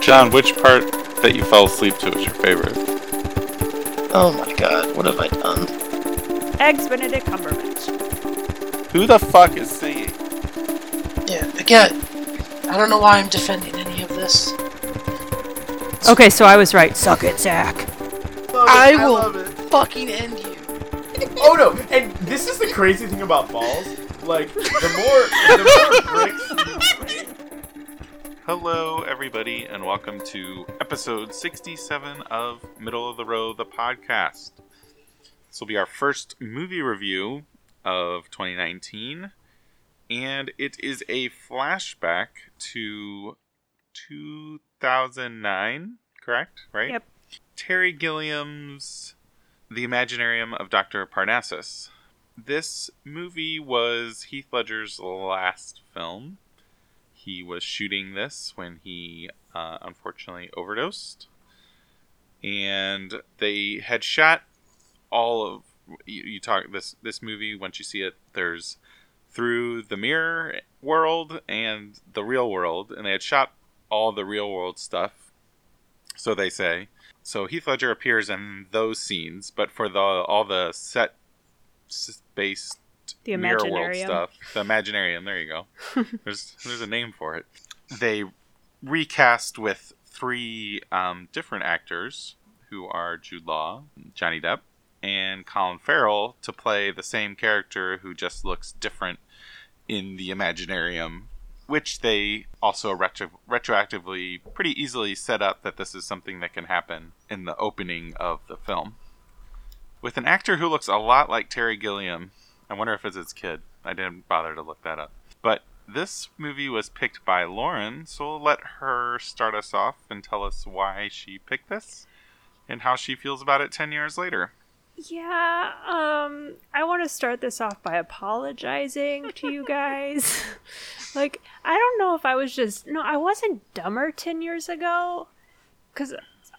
John, which part that you fell asleep to is your favorite? Oh my god, what have I done? Eggs Benedict Cumberbatch. Who the fuck is singing? Yeah, again, I don't know why I'm defending any of this. Okay, so I was right. Suck it, Zach. I will fucking end you. Oh no! And this is the crazy thing about balls. Like the more the more bricks you Hello, everybody, and welcome to episode 67 of Middle of the Row, the podcast. This will be our first movie review of 2019, and it is a flashback to 2009, correct? Right? Yep. Terry Gilliam's The Imaginarium of Dr. Parnassus. This movie was Heath Ledger's last film. He was shooting this when he uh, unfortunately overdosed. And they had shot all of you, you talk this this movie once you see it there's through the mirror world and the real world and they had shot all the real world stuff so they say so Heath Ledger appears in those scenes but for the all the set based The mirror world Imaginarium. stuff the imaginarium there you go there's there's a name for it they recast with three um, different actors who are Jude Law, Johnny Depp, and Colin Farrell to play the same character who just looks different in the Imaginarium, which they also retro- retroactively pretty easily set up that this is something that can happen in the opening of the film. With an actor who looks a lot like Terry Gilliam, I wonder if it's his kid. I didn't bother to look that up. But this movie was picked by Lauren, so we'll let her start us off and tell us why she picked this and how she feels about it 10 years later. Yeah, um, I want to start this off by apologizing to you guys. like, I don't know if I was just. No, I wasn't dumber 10 years ago. Because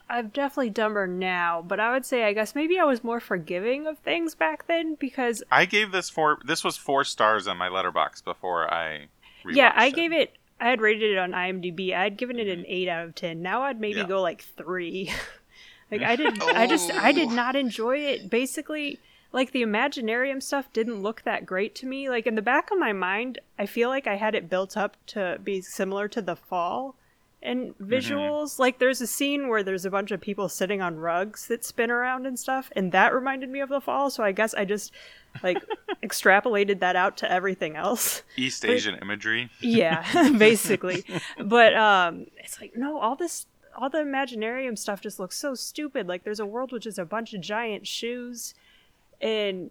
I'm definitely dumber now, but I would say, I guess maybe I was more forgiving of things back then because, I gave this four this was 4 stars on my Letterboxd before I yeah, I gave it. I had rated it on IMDb. I had given it Mm-hmm. an 8 out of 10. Now I'd maybe Yeah. go like 3. like, I did. I just. I did Oh. not enjoy it. Basically, like the Imaginarium stuff didn't look that great to me. Like in the back of my mind, I feel like I had it built up to be similar to The Fall and visuals. Like there's a scene where there's a bunch of people sitting on rugs that spin around and stuff, and that reminded me of The Fall. So I guess I just like extrapolated that out to everything else. East Asian imagery. Yeah, basically. But um it's like no, all this all the imaginarium stuff just looks so stupid. Like there's a world which is a bunch of giant shoes and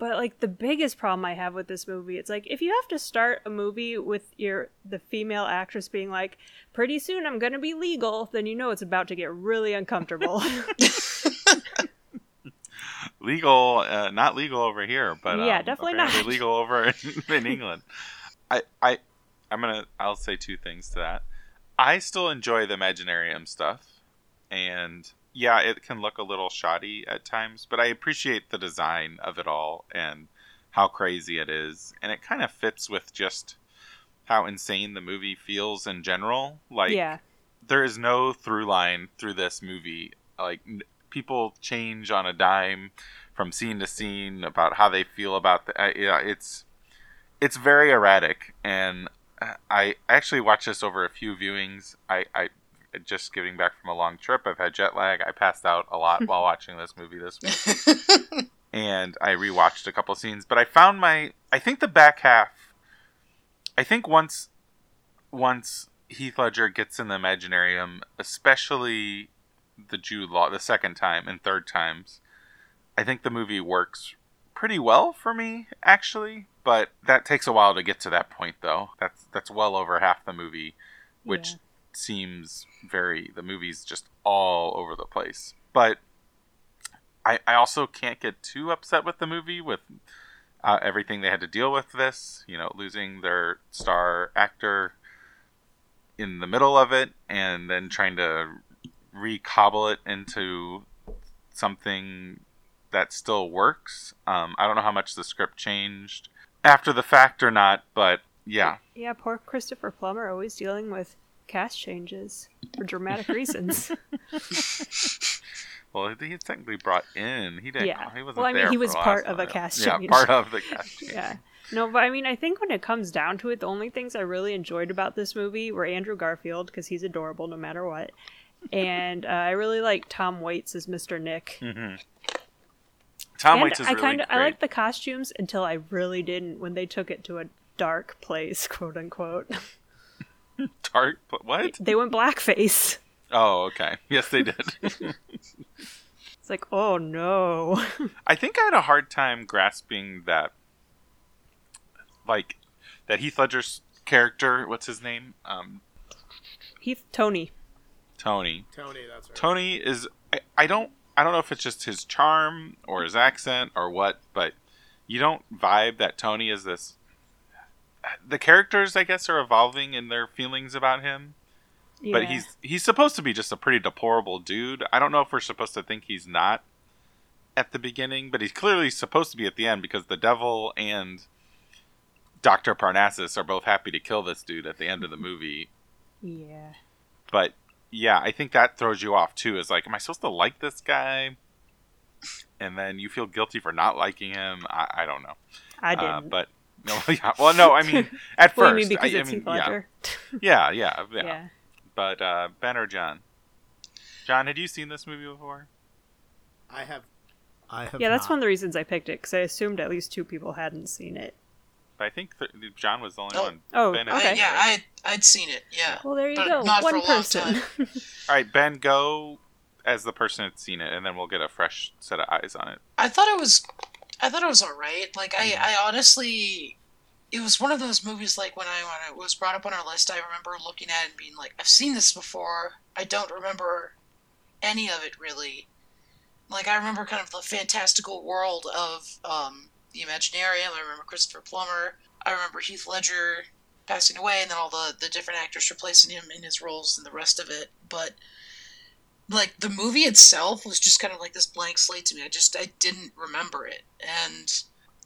but like the biggest problem I have with this movie, it's like if you have to start a movie with your the female actress being like, "Pretty soon I'm going to be legal," then you know it's about to get really uncomfortable. legal uh, not legal over here but Yeah, um, definitely not. legal over in, in england i i i'm gonna i'll say two things to that i still enjoy the imaginarium stuff and yeah it can look a little shoddy at times but i appreciate the design of it all and how crazy it is and it kind of fits with just how insane the movie feels in general like yeah. there is no through line through this movie. Like n- people change on a dime from scene to scene about how they feel about the. Uh, yeah, it's it's very erratic, and uh, I actually watched this over a few viewings. I, I just getting back from a long trip. I've had jet lag. I passed out a lot while watching this movie this week and I rewatched a couple scenes, but I found my I think the back half I think once once Heath Ledger gets in the Imaginarium, especially the Jude Law the second time and third times, I think the movie works pretty well for me actually, but that takes a while to get to that point though. That's that's well over half the movie, which Yeah. Seems very the movie's just all over the place. But I, I also can't get too upset with the movie with uh, everything they had to deal with this, you know, losing their star actor in the middle of it and then trying to recobble it into something that still works. Um, I don't know how much the script changed after the fact or not, but Yeah. Yeah, poor Christopher Plummer always dealing with cast changes for dramatic reasons. Well, he was technically brought in. He didn't. Yeah. He wasn't Well, I mean, there he was part of one, a yeah. cast Yeah, change. part of the cast change. yeah. No, but I mean, I think when it comes down to it, the only things I really enjoyed about this movie were Andrew Garfield because he's adorable no matter what, and uh, I really like Tom Waits as Mr. Nick. Mm-hmm. Tom and Waits is I really kinda, great. I like the costumes until I really didn't when they took it to a dark place, quote unquote. Dark. but What? they went blackface. Oh, okay. Yes, they did. It's like, oh no. I think I had a hard time grasping that, like, that Heath Ledger's character. What's his name? Um, Heath Tony. Tony. Tony, that's right. Tony is. I, I don't. I don't know if it's just his charm or his accent or what, but you don't vibe that Tony is this. The characters, I guess, are evolving in their feelings about him. Yeah. but he's he's supposed to be just a pretty deplorable dude. I don't know if we're supposed to think he's not at the beginning, but he's clearly supposed to be at the end because the devil and Doctor Parnassus are both happy to kill this dude at the end of the movie. yeah. But yeah, I think that throws you off too. Is like, am I supposed to like this guy? And then you feel guilty for not liking him. I, I don't know. I didn't. Uh, but no, yeah. Well, no, I mean at what first. you mean because I, I mean, Heath Ledger? Yeah, yeah, yeah, yeah. yeah. But uh, Ben or John? John, had you seen this movie before? I have. I have. Yeah, that's not. one of the reasons I picked it because I assumed at least two people hadn't seen it. But I think th- John was the only Oh. one. Oh, Ben okay. I, yeah, it. I I'd seen it. Yeah. Well, there you But go. not for One a long person. All right, Ben, go as the person that's seen it, and then we'll get a fresh set of eyes on it. I thought it was, I thought it was all right. Like I, Mm-hmm. I honestly, it was one of those movies. Like when I when it was brought up on our list, I remember looking at it and being like, I've seen this before. I don't remember any of it really. Like I remember kind of the fantastical world of um, the Imaginarium. I remember Christopher Plummer. I remember Heath Ledger passing away, and then all the the different actors replacing him in his roles and the rest of it. But like the movie itself was just kind of like this blank slate to me. I just I didn't remember it, and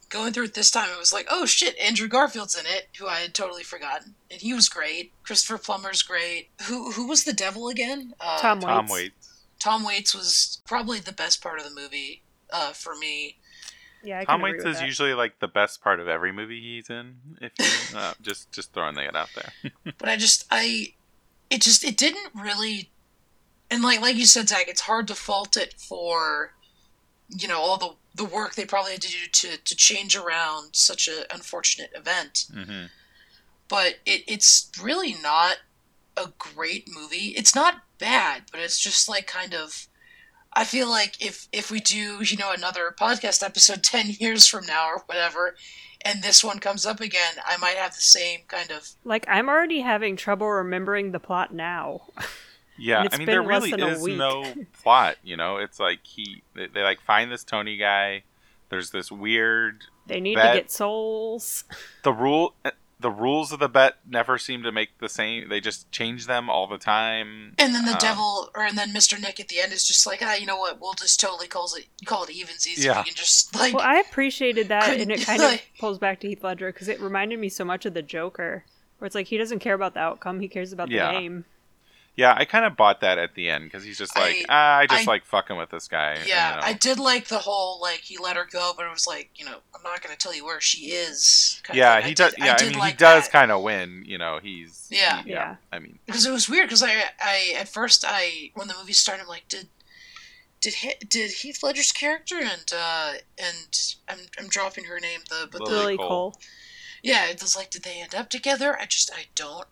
going through it this time, it was like, oh shit, Andrew Garfield's in it, who I had totally forgotten, and he was great. Christopher Plummer's great. Who who was the devil again? Uh, Tom Waits. Tom Waits. Tom Waits was probably the best part of the movie uh, for me. Yeah, I Tom agree Waits with is that. usually like the best part of every movie he's in. If you, uh, just just throwing that out there. but I just I it just it didn't really and like like you said Zach it's hard to fault it for you know all the the work they probably had to do to to change around such an unfortunate event. Hmm but it it's really not a great movie. It's not bad but it's just like kind of I feel like if if we do you know another podcast episode 10 years from now or whatever and this one comes up again I might have the same kind of Like, I'm already having trouble remembering the plot now. Yeah, I mean there really is no plot. You know, it's like he they, they like find this Tony guy. There's this weird They need Bet. to get souls. the rule the rules of the bet never seem to make the same they just change them all the time And then the Um, devil, or and then Mr. Nick at the end is just like, ah, you know what? We'll just totally call it call it evensies. Yeah. We can just like, Well, I appreciated that, and it Couldn't- kind of pulls back to Heath Ledger because it reminded me so much of the Joker, where it's like he doesn't care about the outcome; he cares about Yeah. the game. Yeah i kind of bought that at the end because he's just like I- ah, i just I- like fucking with this guy yeah, you know. I did like the whole like he let her go, but it was like, you know, I'm not going to tell you where she is. kind yeah thing. He does did- yeah i, did mean he does kind of win you know he's Yeah. he- Yeah. i mean because it was weird because I I at first I when the movie started I'm like did did he, did Heath Ledger's character and uh and I'm I'm dropping her name the but Lily Lily Cole. Cole. yeah, it was like, did they end up together? I just, I don't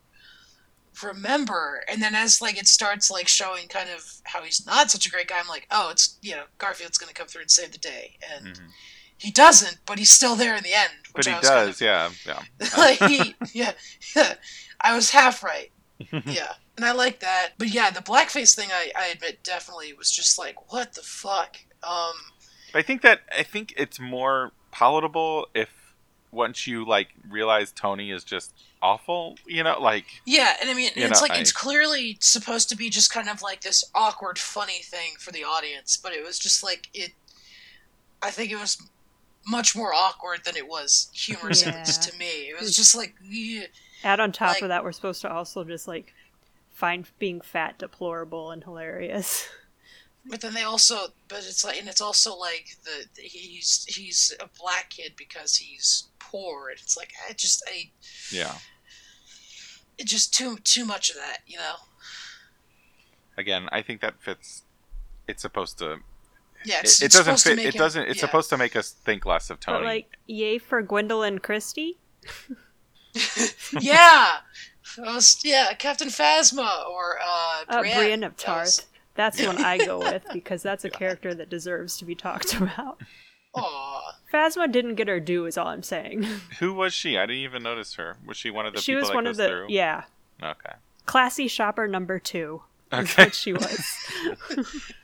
remember. And then as like it starts like showing kind of how he's not such a great guy, I'm like, oh, it's you know Garfield's gonna come through and save the day, and mhm. he doesn't, but he's still there in the end. but he I was kind does yeah yeah like he, yeah, yeah, I was half right. yeah, and I like that. But yeah, the blackface thing, I, I admit, definitely was just like, what the fuck. Um, I think that I think it's more palatable if once you like realize Tony is just awful, you know, like Yeah, and I mean, it's know, like I- it's clearly supposed to be just kind of like this awkward, funny thing for the audience, but it was just like it. I think it was much more awkward than it was humorous at least Yeah. to me. It was just like yeah. Add on top Like- of that, we're supposed to also just like find being fat deplorable and hilarious. But then they also, but it's like, and it's also like the, the he's he's a black kid because he's poor, and it's like I just I Yeah. it just too too much of that, you know. Again, I think that fits. It's supposed to. Yeah, It, it's, it it's doesn't supposed to fit. make It him- doesn't. It's yeah. supposed to make us think less of Tony. But like, yay for Gwendoline Christie. yeah, was- yeah, Captain Phasma or uh, Uh, Brienne. Brienne of That Tarth. Was- That's the one I go with because that's a character that deserves to be talked about. Aw. Phasma didn't get her due, is all I'm saying. Who was she? I didn't even notice her. Was she one of the she people was that one goes of the through? yeah Okay. classy shopper number two. Is Okay. what she was.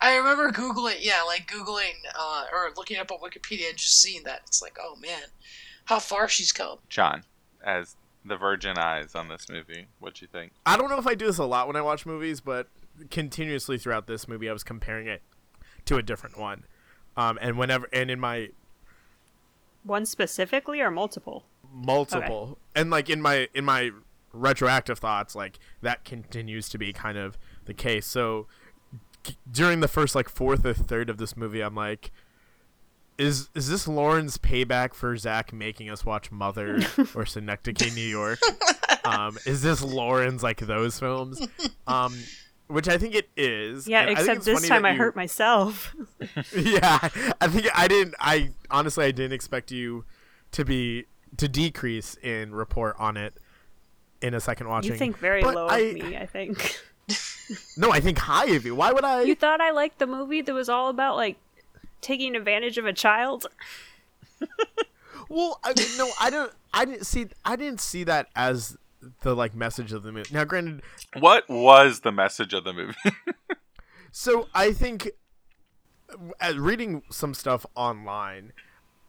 I remember googling, yeah, like googling uh, or looking up on Wikipedia and just seeing that. It's like, oh man, how far she's come. John, as the virgin eyes on this movie, what do you think? I don't know if I do this a lot when I watch movies, but continuously throughout this movie, I was comparing it to a different one. Um, and whenever, and in my one specifically or multiple? multiple, and like in my in my retroactive thoughts, like that continues to be kind of the case. So c- during the first like fourth or third of this movie, I'm like. Is is this Lauren's payback for Zach making us watch Mother or Synecdoche, New York? Um, is this Lauren's like those films? Um, which I think it is. Yeah, and I think except this time I you- hurt myself. yeah, I think I didn't. I honestly, I didn't expect you to be to decrease in report on it in a second watching. You think very But low I- of me, I think. No, I think high of you. Why would I? You thought I liked the movie that was all about like taking advantage of a child? Well, I no, I don't. I didn't see. I didn't see that as the like message of the movie. Now, granted, What was the message of the movie? So I think uh, reading some stuff online,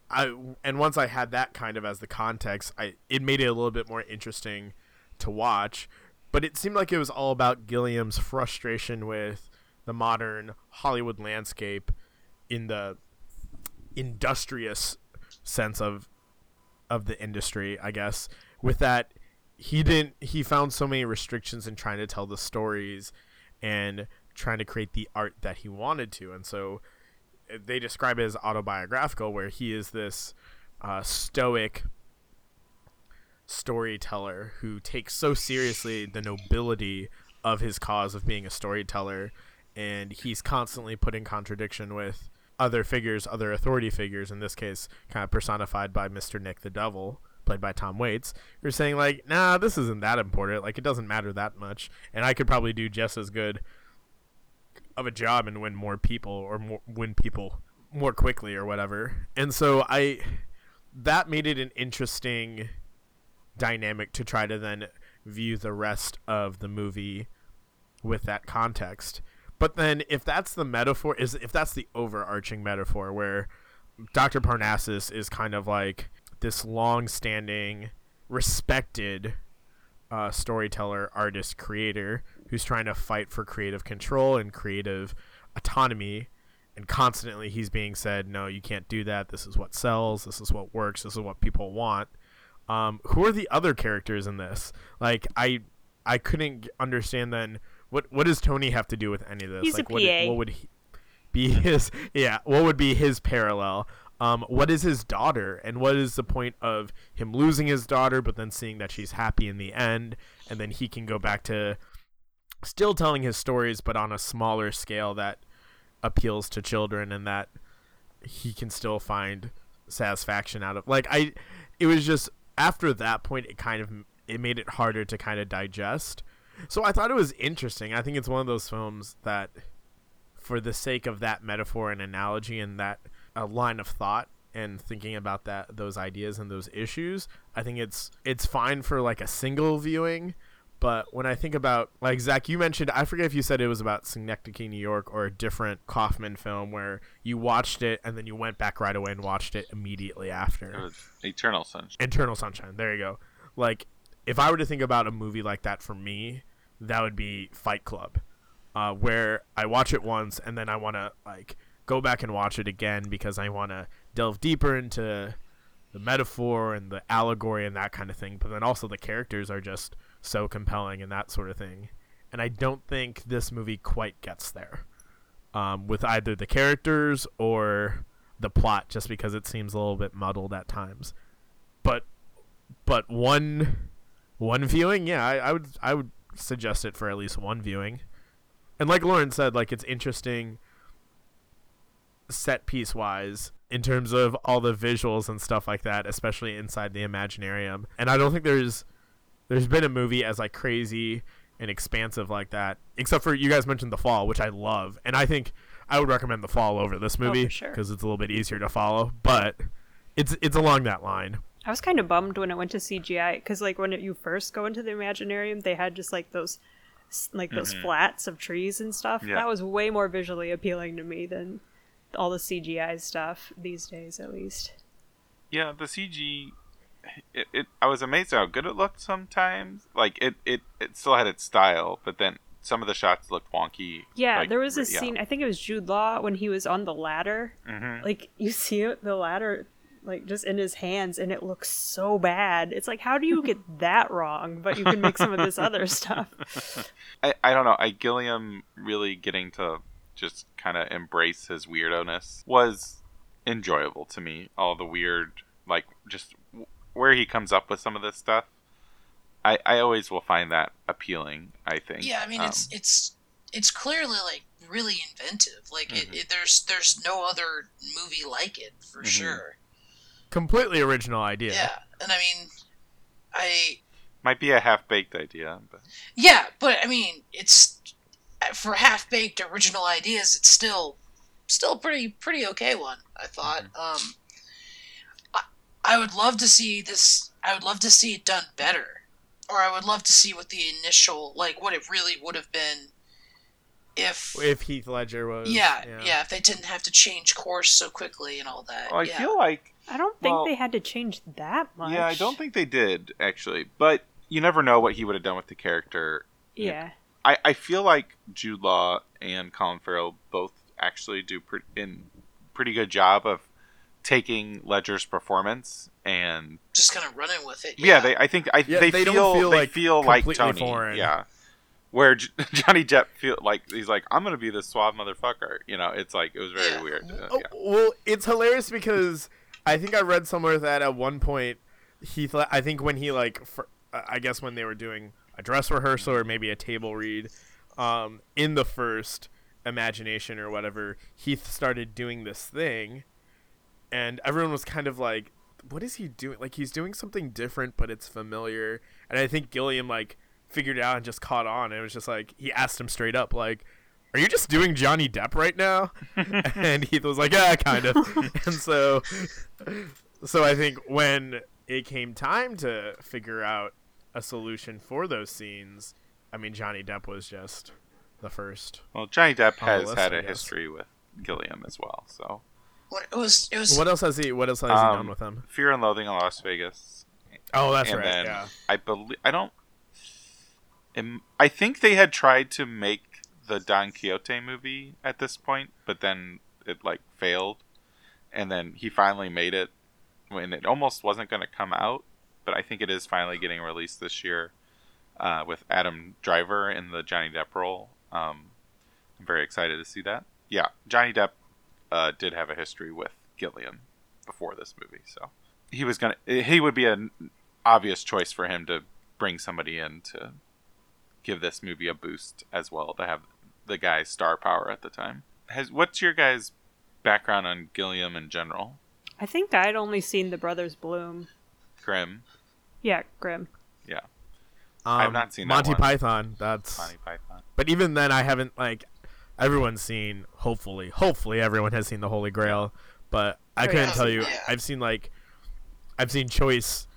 I and once I had that kind of as the context, I it made it a little bit more interesting to watch. But it seemed like it was all about Gilliam's frustration with the modern Hollywood landscape in the industrious sense of of the industry, I guess. With that, he didn't. He found so many restrictions in trying to tell the stories and trying to create the art that he wanted to, and so uh, they describe it as autobiographical, where he is this uh, stoic storyteller who takes so seriously the nobility of his cause of being a storyteller, and he's constantly put in contradiction with other figures, other authority figures, in this case, kind of personified by Mr. Nick the Devil, played by Tom Waits, who are saying, like, nah, this isn't that important. Like, it doesn't matter that much. And I could probably do just as good of a job and win more people or more, win people more quickly or whatever. And so I, that made it an interesting dynamic to try to then view the rest of the movie with that context. But then if that's the metaphor is if that's the overarching metaphor where Dr. Parnassus is kind of like this long-standing respected uh, storyteller, artist, creator who's trying to fight for creative control and creative autonomy and constantly he's being said no you can't do that. This is what sells. This is what works. This is what people want. Um, who are the other characters in this? Like i i couldn't understand then what what does tony have to do with any of this? He's a like what, PA. what would he be his yeah what would be his parallel um, what is his daughter? And what is the point of him losing his daughter but then seeing that she's happy in the end? And then he can go back to still telling his stories but on a smaller scale that appeals to children and that he can still find satisfaction out of like i it was just after that point it kind of it made it harder to kind of digest. So i thought it was interesting. I think it's one of those films that for the sake of that metaphor and analogy and that uh, line of thought and thinking about that those ideas and those issues i think it's it's fine for like a single viewing but when I think about like Zach, you mentioned I forget if you said it was about Synecdoche, New York, or a different Kaufman film where you watched it and then you went back right away and watched it immediately it after. was Eternal Sunshine. Eternal Sunshine. There you go. Like if I were to think about a movie like that for me, that would be Fight Club, uh, where I watch it once and then I want to like go back and watch it again because I want to delve deeper into the metaphor and the allegory and that kind of thing, but then also the characters are just so compelling and that sort of thing. And I don't think this movie quite gets there um, with either the characters or the plot, just because it seems a little bit muddled at times. But but one one viewing, yeah, I, I would I would suggest it for at least one viewing. And like Lauren said, like it's interesting set piece wise in terms of all the visuals and stuff like that, especially inside the Imaginarium. And I don't think there's there's been a movie as like crazy and expansive like that, except for you guys mentioned The Fall, which I love, and I think I would recommend The Fall over this oh, movie because sure. it's a little bit easier to follow. But it's it's along that line. I was kind of bummed when it went to CGI because, like, when it, you first go into the Imaginarium, they had just like those, like those mm-hmm. flats of trees and stuff. Yeah. That was way more visually appealing to me than all the CGI stuff these days, at least. Yeah, the CG. It, it I was amazed how good it looked sometimes. Like it, it, it still had its style, but then some of the shots looked wonky. Yeah, like, there was a yeah. scene. I think it was Jude Law when he was on the ladder. Mhm. Like you see it, the ladder, like just in his hands, and it looks so bad. It's like, how do you get that wrong? But you can make some of this other stuff. I, I don't know. I Gilliam really getting to just kind of embrace his weirdo-ness was enjoyable to me. All the weird, like just w- where he comes up with some of this stuff. I, I always will find that appealing. I think. Yeah, I mean it's Um, it's it's clearly like really inventive. Like Mhm. it, it, there's there's no other movie like it for Mhm. sure. Completely original idea. Yeah. and I mean, I might be a half-baked idea, but yeah, but I mean it's for half baked original ideas. It's still still pretty pretty okay one. I thought. Um, I, I would love to see this. I would love to see it done better, or I would love to see what the initial like what it really would have been if If Heath Ledger was. yeah, yeah, if they didn't have to change course so quickly and all that. well, I yeah. feel like I don't think Well- they had to change that much. yeah, I don't think they did actually, but you never know what he would have done with the character. Yeah. I, I feel like Jude Law and Colin Farrell both actually do pre- in pretty good job of taking Ledger's performance and just kind of running with it. yeah, they I think I Yeah, they, they feel, feel they like feel like Tony foreign. yeah where J- Johnny Depp feel like he's like I'm gonna be this suave motherfucker you know it's like it was very Yeah. weird Uh, Oh, well, it's hilarious because I think I read somewhere that at one point Heath, Le- I think when he like, fir- I guess when they were doing a dress rehearsal or maybe a table read, um, in the first imagination or whatever, Heath started doing this thing, and everyone was kind of like, "What is he doing? Like he's doing something different, but it's familiar." And I think Gilliam like figured it out and just caught on. It was just like he asked him straight up, like. Are you just doing Johnny Depp right now? and Heath was like, yeah, kind of. and so, so I think when it came time to figure out a solution for those scenes, I mean, Johnny Depp was just the first. well Johnny Depp has list, had a history with Gilliam as well so What it was it was What else has he? What else has he Um, done with him? Fear and Loathing in Las Vegas Oh, that's and right. then yeah. I believe I don't. Am, I think they had tried to make the Don Quixote movie at this point, but then it like failed, and then he finally made it when it almost wasn't going to come out, but I think it is finally getting released this year uh, with Adam Driver in the Johnny Depp role. Um, I'm very excited to see that. Yeah, Johnny Depp uh, did have a history with Gilliam before this movie, so he was gonna he would be an obvious choice for him to bring somebody in to give this movie a boost as well to have the guy's star power at the time. Has what's your guys' background on Gilliam in general? I think I'd only seen the Brothers Bloom. Grimm, Yeah, Grimm. yeah, Um, I've not seen that Monty one. Python. That's. Monty Python. But even then, I haven't like. Everyone's seen. Hopefully, hopefully, everyone has seen the Holy Grail. But I Oh, couldn't yeah. tell you. Yeah. I've seen like. I've seen choice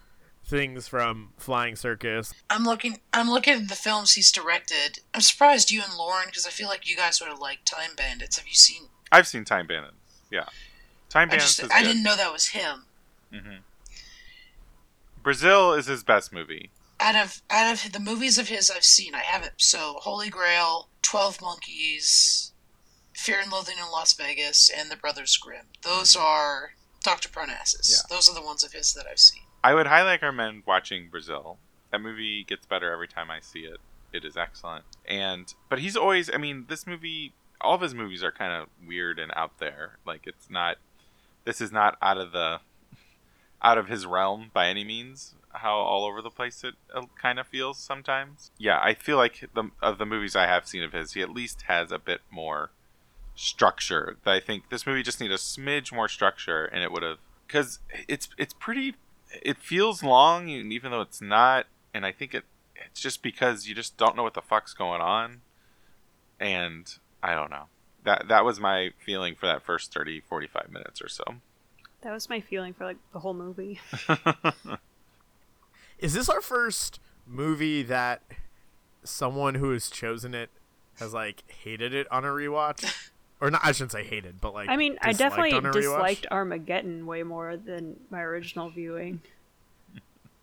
things from Flying Circus. I'm looking. I'm looking at the films he's directed. I'm surprised you and Lauren because I feel like you guys would have liked Time Bandits. Have you seen? I've seen Time Bandits. Yeah, Time I Bandits just is I good. didn't know that was him. hmm Brazil is his best movie. Out of out of the movies of his I've seen, I haven't. So Holy Grail, Twelve Monkeys, Fear and Loathing in Las Vegas, and The Brothers Grimm. Those are Dr. Parnassus. Yeah. Those are the ones of his that I've seen. I would highly recommend watching Brazil. That movie gets better every time I see it. It is excellent. And but he's always I mean, this movie all of his movies are kind of weird and out there. Like it's not this is not out of the out of his realm by any means. How all over the place it uh, kind of feels sometimes. Yeah, I feel like the of the movies I have seen of his, he at least has a bit more structure. I think this movie just needed a smidge more structure, and it would have because it's it's pretty. It feels long, even though it's not, and I think it it's just because you just don't know what the fuck's going on, and I don't know. That that was my feeling for that first 30, 45 minutes or so. That was my feeling for like the whole movie. Is this our first movie that someone who has chosen it has like hated it on a rewatch? Or not? I shouldn't say hated, but like I mean, I definitely on a rewatch? disliked Armageddon way more than my original viewing.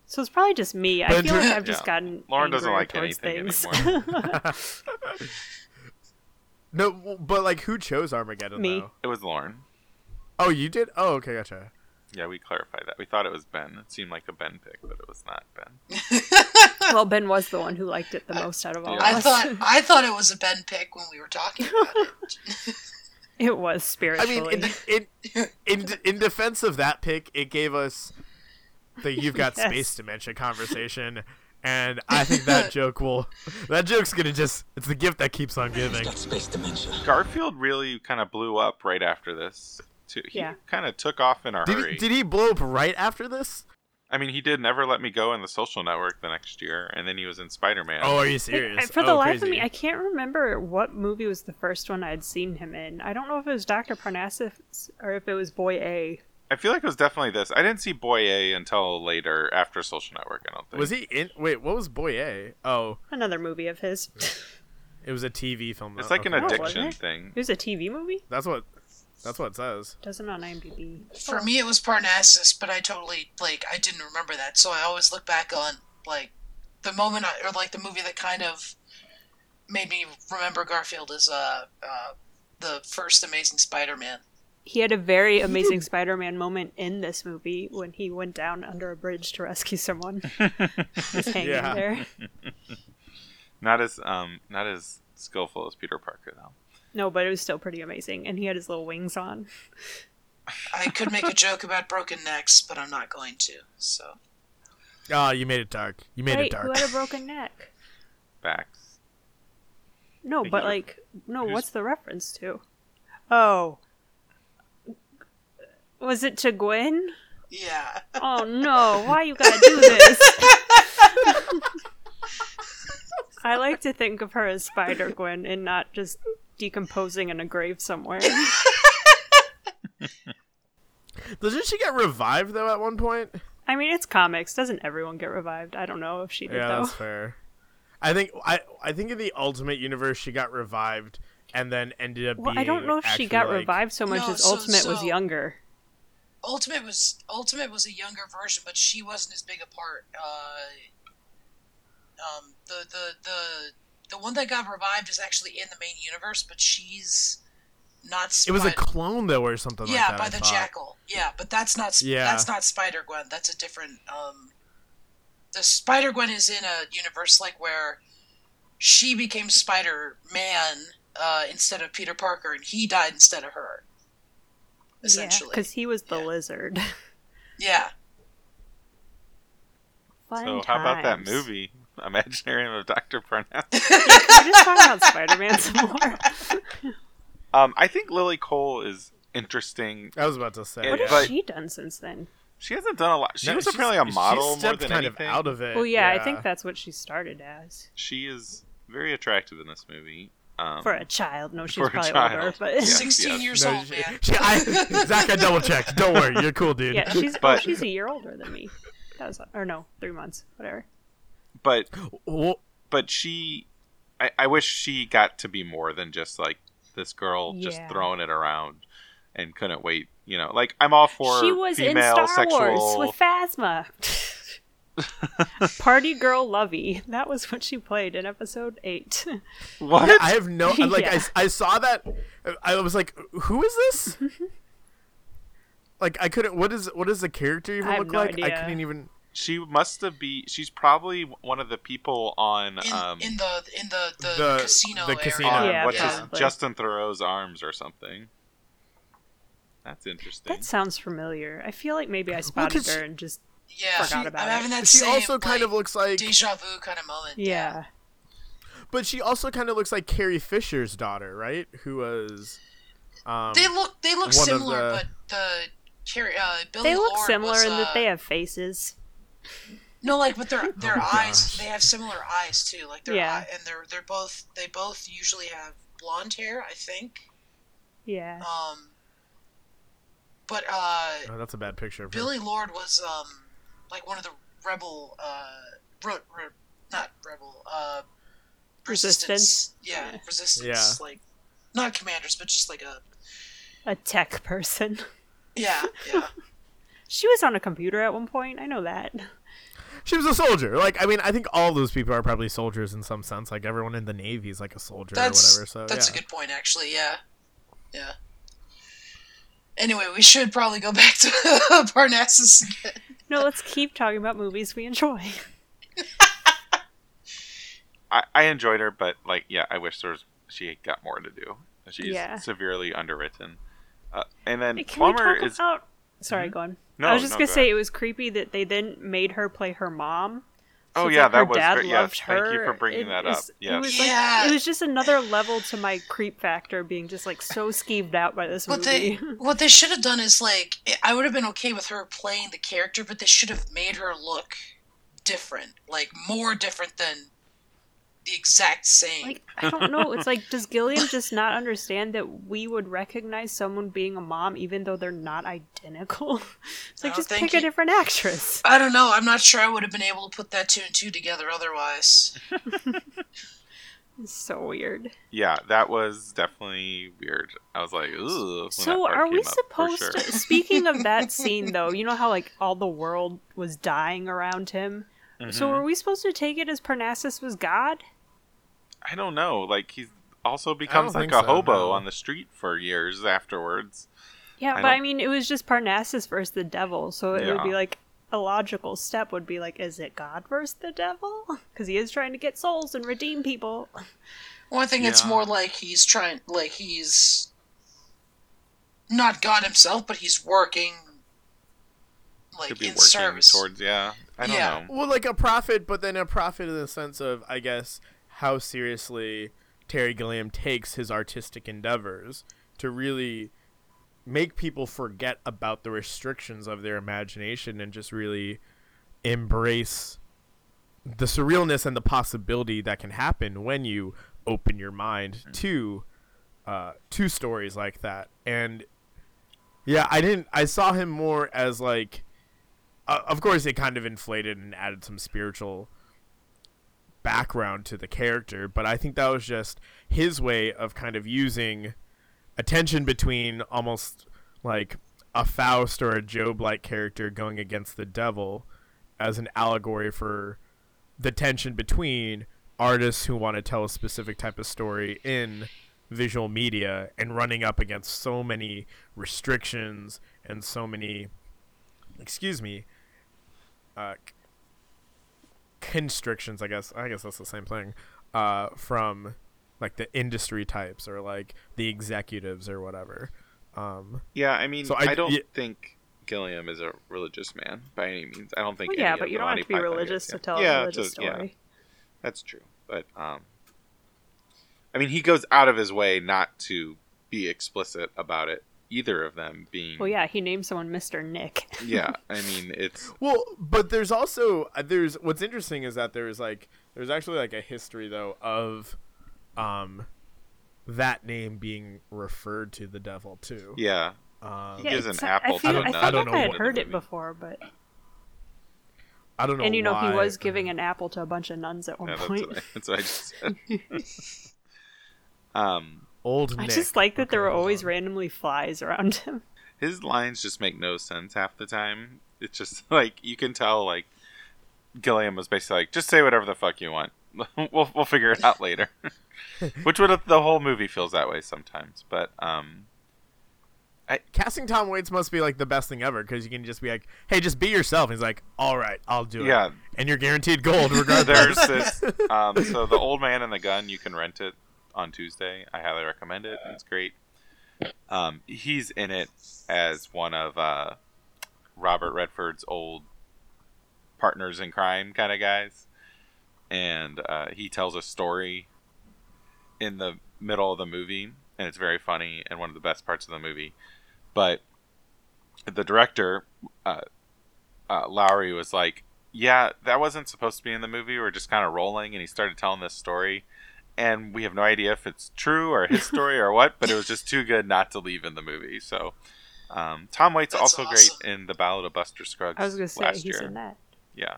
So it's probably just me. I But feel like I've just gotten Lauren doesn't like towards anything things. No, but like who chose Armageddon? Me. Though? it was Lauren. Oh, you did. Oh, okay, gotcha. Yeah, we clarified that. We thought it was Ben. It seemed like a Ben pick, but it was not Ben. well, Ben was the one who liked it the most out of all Yeah. of I us. thought I thought it was a Ben pick when we were talking about it. it was spiritually. I mean, in, in in in defense of that pick, it gave us the "You've Got Yes. Space Dementia" conversation, and I think that joke will that joke's gonna just it's the gift that keeps on giving. Got space dementia. Garfield really kind of blew up right after this. Too. He Yeah. kind of took off in a Did hurry. he, did he blow up right after this? I mean, he did Never Let Me Go in the Social Network the next year, and then he was in Spider Man. Oh, are you serious? I- for the oh, life crazy. of me, I can't remember what movie was the first one I'd seen him in. I don't know if it was Doctor Parnassus or if it was Boy A. I feel like it was definitely this. I didn't see Boy A until later after Social Network. I don't think. was he in? Wait, what was Boy A? Oh, Another movie of his. it was a TV film. It's like an Okay. Oh, addiction was it? thing. It was a TV movie. That's what. That's what it says. Doesn't on IMDb. For me, it was Parnassus, but I totally like I didn't remember that, so I always look back on like the moment I, or like the movie that kind of made me remember Garfield is uh, uh the first Amazing Spider-Man. He had a very amazing Spider-Man moment in this movie when he went down under a bridge to rescue someone. Just hanging Yeah. there. Not as um not as skillful as Peter Parker though. No, but it was still pretty amazing, and he had his little wings on. I could make a joke about broken necks, but I'm not going to. So Oh, you made it dark. You made it dark. who had a broken neck? Backs. No, but Who- like, no. who's- What's the reference to? Oh, was it to Gwen? yeah, Oh no! Why you gotta do this? I like to think of her as Spider Gwen and not just decomposing in a grave somewhere. Doesn't she get revived though at one point? I mean, it's comics. Doesn't everyone get revived? I don't know if she did Yeah, though. that's fair. I think I I think in the Ultimate Universe she got revived and then ended up Well, being. I don't know if she got like- revived so much No, as so- Ultimate was younger. Ultimate was Ultimate was a younger version, but she wasn't as big a part. Uh, um, the the the the one that got revived is actually in the main universe, but she's not. It was a clone though, or something yeah like that. by I the thought. jackal. Yeah, but that's not. Sp- Yeah. that's not Spider Gwen. That's a different. Um, the Spider Gwen is in a universe like where she became Spider Man uh, instead of Peter Parker, and he died instead of her. Essentially, because he was the Yeah. lizard. yeah. Fun So how about that movie, Imaginarium of Doctor Parnassus? Can we just talk about Spider-Man some more? um, I think Lily Cole is interesting. I was about to say. What What yeah. has she done since then? She hasn't done a lot. She No, was apparently a she model more stepped than kind anything. of out of it. Well, yeah, I think that's what she started as. She is very attractive in this movie. Um, For a child. No, she's probably child. older, but Yeah. Sixteen yes. years No, old, she, man. she- I, Zach, I double checked. Don't worry, you're cool, dude. yeah, she's oh, she's a year older than me. That was or no, three months, whatever. But but she, I, I wish she got to be more than just like this girl just throwing it around and couldn't wait. You know, like I'm all for she was in Star sexual. Wars with Phasma. Party girl Lovey. That was what she played in episode eight. what? Yeah, I have no like Yeah. I, I saw that I was like who is this Like I couldn't. What is what does the character even I look no like? I couldn't even. She must have be. She's probably one of the people on In, um in the in the the, The- casino the area. casino. on Yeah, what's his. Justin Theroux's arms or something. That's interesting. That sounds familiar. I feel like maybe I spotted 'cause her and just Yeah, Forgot she- about I'm it. having that She same also kind like, of looks like. deja vu kind of moment. yeah. But she also kind of looks like Carrie Fisher's daughter, right? Who was. Um, They look they look similar, the- but the Carrie- uh, Billy They look Lord similar was, in that uh, they have faces. No, like, but their their Oh, eyes, gosh. they have similar eyes too. Like, their Yeah. eye, and they're they're both they both usually have blonde hair, I think. Yeah. Um, but uh, oh, that's a bad picture. Of her. Billie Lourd was um like one of the rebel uh ro- re- not rebel uh resistance. Resistance? Yeah, Yeah. resistance. Yeah. Like not commanders, but just like a A tech person. yeah yeah. She was on a computer at one point. I know that. She was a soldier. Like I mean, I think all those people are probably soldiers in some sense. Like everyone in the Navy is like a soldier That's or whatever. So that's yeah. a good point, actually. Yeah, yeah. Anyway, we should probably go back to Parnassus again. No, let's keep talking about movies we enjoy. I, I enjoyed her, but like, yeah, I wish there was she got more to do. She's Yeah. severely underwritten. Uh, and then Hey, Can Plummer we talk is about? Sorry, Mhm. go on. No. I was just no, gonna go say ahead. it was creepy that they then made her play her mom. Oh yeah, like her that was dad great. Yes, loved thank you for bringing It that is- up. It Yes. was Yeah. it was just another level to my creep factor being just like so skeeved out by this What movie. they what they should have done is like I would have been okay with her playing the character, but they should have made her look different, like more different than the exact same. like I don't know. It's like does Gilliam just not understand that we would recognize someone being a mom even though they're not identical? It's like don't just think pick a different actress. I don't know. I'm not sure I would have been able to put that two and two together otherwise. It's so weird. Yeah, that was definitely weird. I was like, ooh. So are we supposed sure. to speaking of that scene though, you know how like all the world was dying around him? So Mhm. are we supposed to take it as Parnassus was God? I don't know. Like he also becomes like a so, hobo no. on the street for years afterwards. Yeah, I but I don't- mean it was just Parnassus versus the devil, so it would be like a logical step would be like, is it God versus the devil? Because he is trying to get souls and redeem people. Well, I think it's more like he's trying, like he's not God himself, but he's working like Could be in working service. towards yeah. I don't Yeah. know. Well, like a prophet, but then a prophet in the sense of, I guess, how seriously Terry Gilliam takes his artistic endeavors to really make people forget about the restrictions of their imagination and just really embrace the surrealness and the possibility that can happen when you open your mind to uh, to stories like that. And yeah, I didn't. I saw him more as like uh, of course it kind of inflated and added some spiritual background to the character but i think that was just his way of kind of using a tension between almost like a faust or a job like character going against the devil as an allegory for the tension between artists who want to tell a specific type of story in visual media and running up against so many restrictions and so many excuse me uh constrictions i guess i guess that's the same thing uh from like the industry types or like the executives or whatever um Yeah, I mean, So I, I- don't yeah. think Gilliam is a religious man by any means. I don't think. Well, yeah, but you don't have to be religious to tell yeah. a religious so- yeah, story. that's true. But um, I mean, he goes out of his way not to be explicit about it. Either of them being. Well, yeah, he named someone Mr. Nick. Yeah, I mean, it's Well, but there's also uh, there's what's interesting is that there's like there's actually like a history though of um that name being referred to the devil too. yeah. Um, He gives an apple I, feel, to I the feel nut like in I had heard it before, but I don't know. and you know he was giving an apple to a bunch of nuns at one Yeah, that's, point. what I, that's what I just said. um, old. I Nick. just like that there Okay, were hold always on. randomly flies around him. his lines just make no sense half the time. It's just like you can tell, like Gilliam was basically like, "Just say whatever the fuck you want. we'll we'll figure it out later." Which would the whole movie feels that way sometimes, but um, I, casting Tom Waits must be like the best thing ever because you can just be like, "Hey, just be yourself." And he's like, "All right, I'll do Yeah. it," Yeah, and you're guaranteed gold regardless. There's this. Um, so the old man and the gun, you can rent it on Tuesday. I highly recommend it. It's great. Um, he's in it as one of uh, Robert Redford's old partners in crime kind of guys, and uh, he tells a story in the middle of the movie, and it's very funny and one of the best parts of the movie. But the director, uh, uh, Lowery, was like, "Yeah, that wasn't supposed to be in the movie. We're just kind of rolling." And he started telling this story, and we have no idea if it's true or his story or what. But it was just too good not to leave in the movie. So, um, Tom Waits That's also awesome. great in the Ballad of Buster Scruggs. I was gonna say last he's year. in that. Yeah,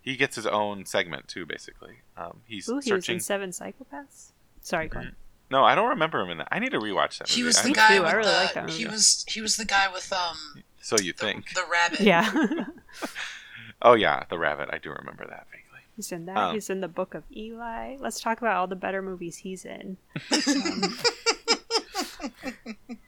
he gets his own segment too. Basically, um, he's Ooh, he was searching. in Seven Psychopaths. Sorry, Glenn. no, I don't remember him in that. I need to rewatch that movie. He was I- the Me guy too, with I really the. like that he was he was the guy with um so you the, think? the rabbit. Yeah, Oh yeah, the rabbit. I do remember that vaguely. He's in that. Um, he's in the Book of Eli. Let's talk about all the better movies he's in.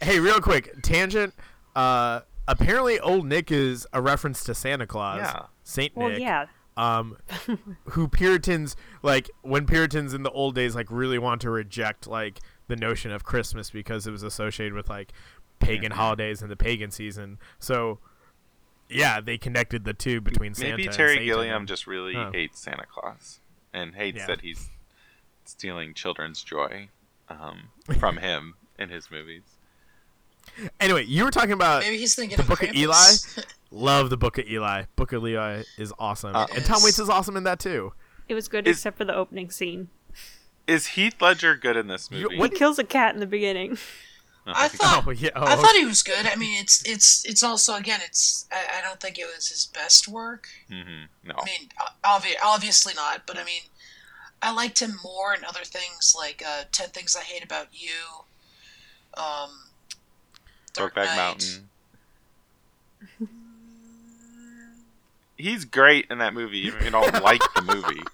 hey, real quick tangent. Uh, apparently, old Nick is a reference to Santa Claus. Yeah. Saint Well, Nick. yeah, um, who Puritans like when Puritans in the old days like really want to reject like the notion of Christmas because it was associated with like pagan holidays and the pagan season. So yeah, they connected the two between Santa. Maybe and Terry Satan. Gilliam just really Oh. hates Santa Claus and hates Yeah. that he's stealing children's joy um, from him in his movies. Anyway, you were talking about Maybe he's thinking the of Book of Eli. Love the Book of Eli. Book of Eli is awesome, Uh, and Tom Waits is awesome in that too. it was good Is- except for the opening scene. Is Heath Ledger good in this You- movie? He kills a cat in the beginning. Oh, I thought Oh yeah, oh, I thought he was good. I mean, it's it's it's also again, it's I, I don't think it was his best work. mhm, No. I mean, obvi- obviously not, but I mean, I liked him more in other things like uh, Ten Things I Hate About You, um, Dark Brokeback Mountain. He's great in that movie, even if you don't like the movie.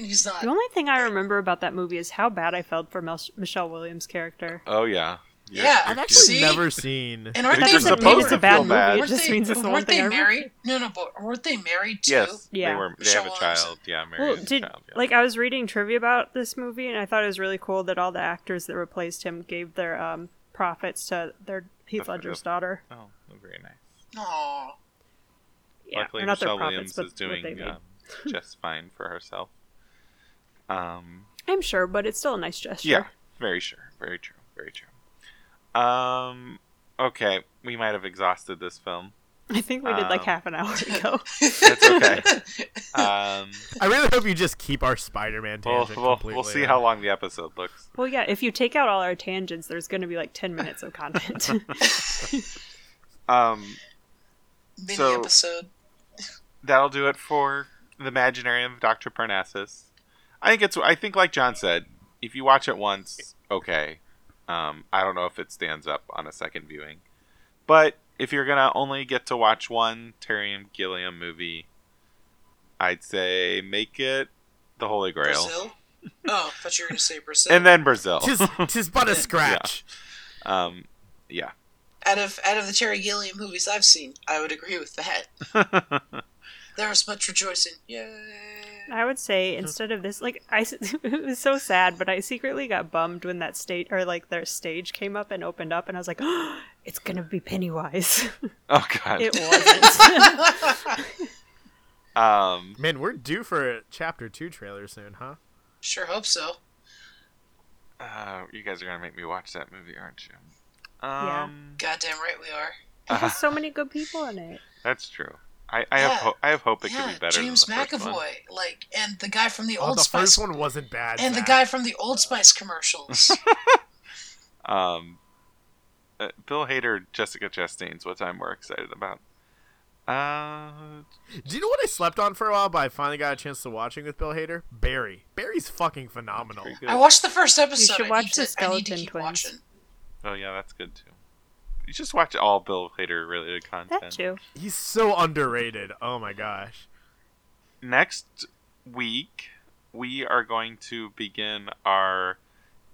and he's not. The only thing I remember about that movie is how bad I felt for Mel- Michelle Williams' character. Oh yeah. You're- Yeah, you're I've actually See? never seen. And aren't You're they That doesn't supposed mean married? it's a to bad feel bad. movie. It just they, means it's the one weren't thing I they remember. married? No, no, but weren't they married too? Yes, Yeah. they were. They Michelle have a Williams. child. Yeah, married Well, with a did child. Yeah. like I was reading trivia about this movie, and I thought it was really cool that all the actors that replaced him gave their um, profits to their Heath The- Ledger's daughter. oh, very nice. Aw. Yeah, Luckily, Michelle their Williams profits, is but what they doing um, just fine for herself. Um, I'm sure, but it's still a nice gesture. yeah, very sure, very true, very true. Um, okay, we might have exhausted this film. I think we did like Um, half an hour ago. That's okay. Um, I really hope you just keep our Spider-Man we'll, we'll, completely. we'll see in. how long the episode looks. well, yeah, if you take out all our tangents, there's going to be like 10 minutes of content. Um, Mini So- episode. that'll do it for the Imaginarium of Dr. Parnassus. I think it's. I think, like John said, if you watch it once, okay. Um, I don't know if it stands up on a second viewing, but if you're gonna only get to watch one Terry and Gilliam movie, I'd say make it the Holy Grail, Brazil. Oh, I thought you were going to say Brazil. and then Brazil. Tis, tis but a scratch. um, yeah. out of out of the Terry Gilliam movies I've seen, I would agree with that. There was much rejoicing. Yay! I would say instead of this, like I, it was so sad, but I secretly got bummed when that stage or like their stage came up and opened up, and I was like, oh, "It's gonna be Pennywise." oh God. it wasn't. um, Man, we're due for a chapter two trailer soon, huh? Sure hope so. uh, you guys are gonna make me watch that movie, aren't you? Yeah. Um, Goddamn right we are. it has so many good people in it. That's true. I, I have ho- I have hope it yeah, could be better James than the first McAvoy, one. like, and the guy from the Oh, Old the Spice, first one wasn't bad. and the guy from the Old Spice commercials. Um, uh, Bill Hader, Jessica Chastain's what I'm more excited about. Uh, Do you know what I slept on for a while, but I finally got a chance to watching with Bill Hader? Barry. Barry's fucking phenomenal. I watched the first episode. You should I watch need the to, I need to Skeleton keep Twins. watching. Oh yeah, that's good too. You just watch all Bill Hader related content. That too. He's so underrated. Oh my gosh. Next week, we are going to begin our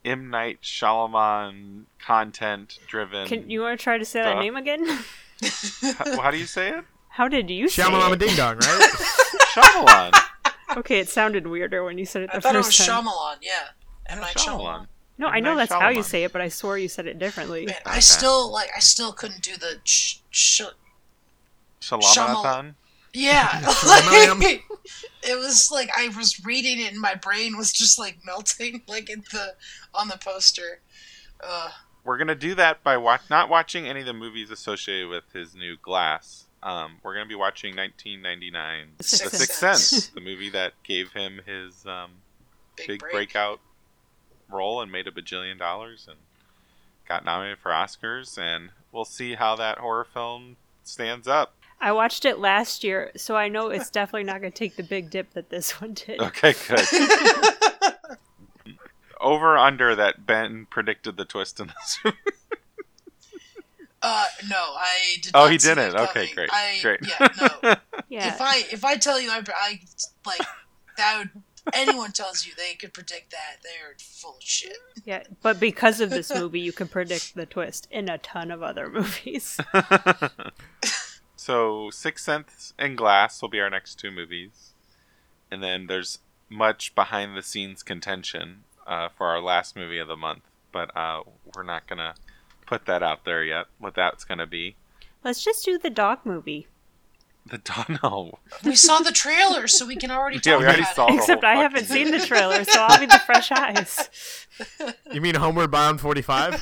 M Night Shyamalan content driven. Can you want to try to say that name again? how, how do you say it? How did you say Shyamalama it? Ding Dong, right? Shyamalan. Okay, it sounded weirder when you said it the I thought it was first time. Shyamalan. Yeah, M Night Shyamalan. Shyamalan. No, I know Night that's how you say it, but I swore you said it differently. Man, Okay. I still like. I still couldn't do the. Sh- sh- Shyamalan. yeah, like, it was like I was reading it and my brain was just like melting, like in the on the poster. Uh, We're gonna do that by watch not watching any of the movies associated with his new Glass. Um, we're gonna be watching 1999, The The Sixth Sixth Sense. Sense, the movie that gave him his um, big, big break. breakout role and made a bajillion dollars and got nominated for Oscars. And we'll see how that horror film stands up. I watched it last year, so I know it's definitely not going to take the big dip that this one did. Okay, good. Over under that Ben predicted the twist in this. movie. Uh, no, I did. Oh, not he see didn't. Okay, great, I, great. Yeah, no. Yeah. If I if I tell you I, I like that would anyone tells you they could predict that they're full of shit. Yeah, but because of this movie, you can predict the twist in a ton of other movies. so, Sixth Sense and Glass will be our next two movies, and then there's much behind the scenes contention uh, for our last movie of the month, but uh, we're not gonna put that out there yet. What that's gonna be. Let's just do the dog movie. The Donald. We saw the trailer, so we can already talk Yeah, we already about saw it. Except I haven't fucking seen the trailer, so I'll be the fresh eyes. you mean Homeward Bound 45?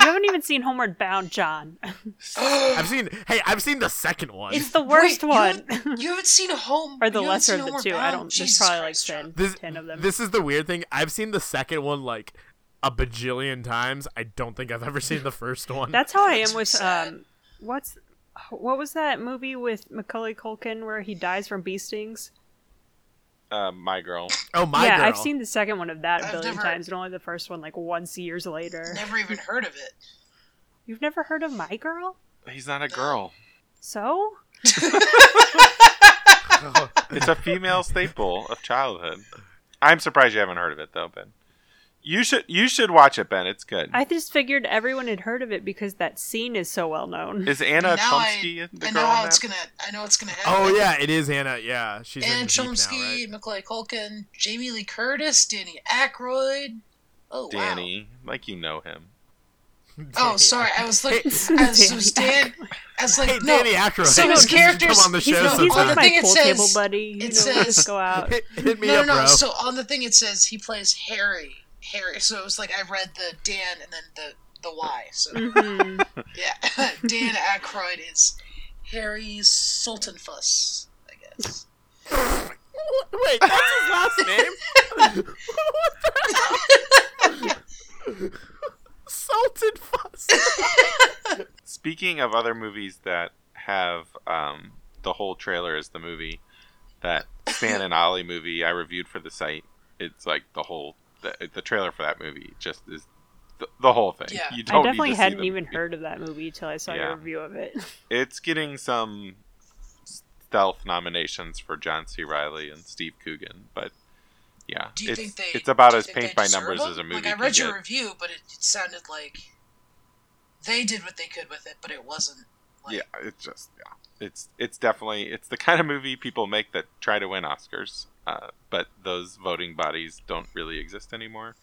You haven't even seen Homeward Bound, John. I've seen. Hey, I've seen the second one. It's the worst Wait, one. You haven't, you haven't seen Home or the you haven't lesser seen of the Homeward two. I Bound? don't. There's Jesus probably like Christ, John. 10, this, 10 of them. This is the weird thing. I've seen the second one like a bajillion times. I don't think I've ever seen the first one. That's how I makes am me with sad. um, what's what was that movie with Macaulay Culkin where he dies from bee stings? Uh, my girl. oh my yeah, girl. I've seen the second one of that a I've billion never- times, and only the first one like once years later. Never even heard of it. You've never heard of My Girl? He's not a girl. So It's a female staple of childhood. I'm surprised you haven't heard of it though, Ben. You should you should watch it, Ben. It's good. I just figured everyone had heard of it because that scene is so well known. Is Anna now Chlumsky I, the I girl know how in it's gonna. I know it's gonna happen. Oh yeah, it is Anna. Yeah, she's Anna in Veep now, Chlumsky, right? Macaulay Culkin, Jamie Lee Curtis, Danny Aykroyd. Oh wow. Danny, like you know him. Oh, sorry. I was looking. Hey, I was, Danny was Dan. I was like, Hey, no. Danny Aykroyd. So his Come characters- on the show no, he's on like the sometime. my thing it pool says- table buddy. You it know, says- go out. Hit, hit me no, up, no, no. bro. So on the thing it says he plays Harry. Harry. So it was like I read the Dan and then the the Y. So Mhm. yeah, Dan Aykroyd is Harry Sultenfuss. I guess. Wait, that's his last name? what the Salted fuss. Speaking of other movies that have um, the whole trailer as the movie, that Stan and Ollie movie I reviewed for the site, it's like the whole the, the trailer for that movie just is the, the whole thing. Yeah. You I don't need definitely to hadn't the even movie. heard of that movie till I saw Yeah. your review of it. It's getting some stealth nominations for John C. Reilly and Steve Coogan, but yeah, Do you it's think they? it's about do you as think paint by numbers them? as a movie. Like I can read your get. review, but it, it sounded like they did what they could with it, but it wasn't. Like, yeah, it's just yeah, it's it's definitely it's the kind of movie people make that try to win Oscars, uh, but those voting bodies don't really exist anymore,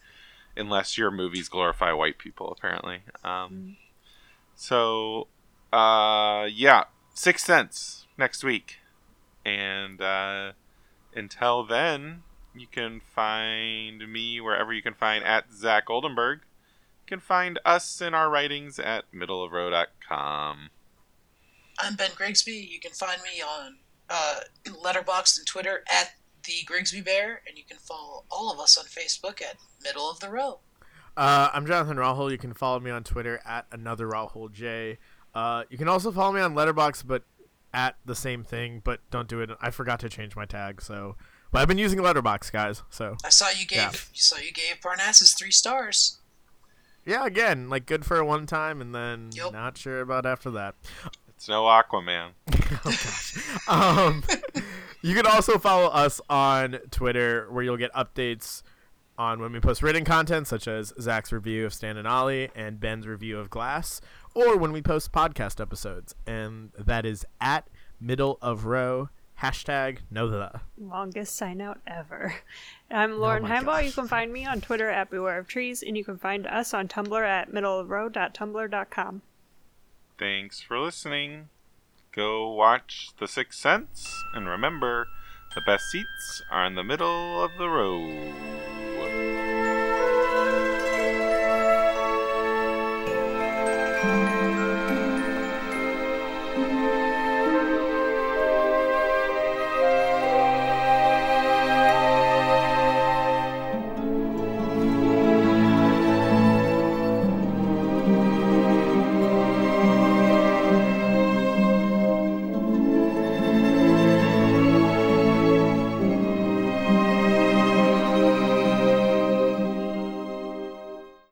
unless your movies glorify white people. Apparently, um, so uh, yeah, Sixth Sense next week, and uh, until then, you can find me wherever you can find at Zach Oldenburg. You can find us in our writings at middleofrow.com. I'm Ben Grigsby. You can find me on uh, Letterboxd and Twitter at the Grigsby Bear, and you can follow all of us on Facebook at Middle of the Row. Uh, I'm Jonathan Rahul. You can follow me on Twitter at another Rahul J. Uh, you can also follow me on Letterboxd, but at the same thing. But don't do it. I forgot to change my tag, so. But I've been using Letterboxd, guys. So I saw you gave Yeah. you saw you gave Parnassus three stars. yeah, again, like good for one time, and then Yup. not sure about after that. It's no Aquaman. oh gosh. Um, you can also follow us on Twitter, where you'll get updates on when we post written content, such as Zach's review of Stan and Ollie and Ben's review of Glass, or when we post podcast episodes. And that is at middle of row hashtag know the. Longest sign out ever. I'm oh Lauren my Heimbaugh. You can find me on Twitter at Beware of Trees, and you can find us on Tumblr at middleofrow.tumblr.com. Thanks for listening. Go watch The Sixth Sense, and remember, the best seats are in the middle of the road.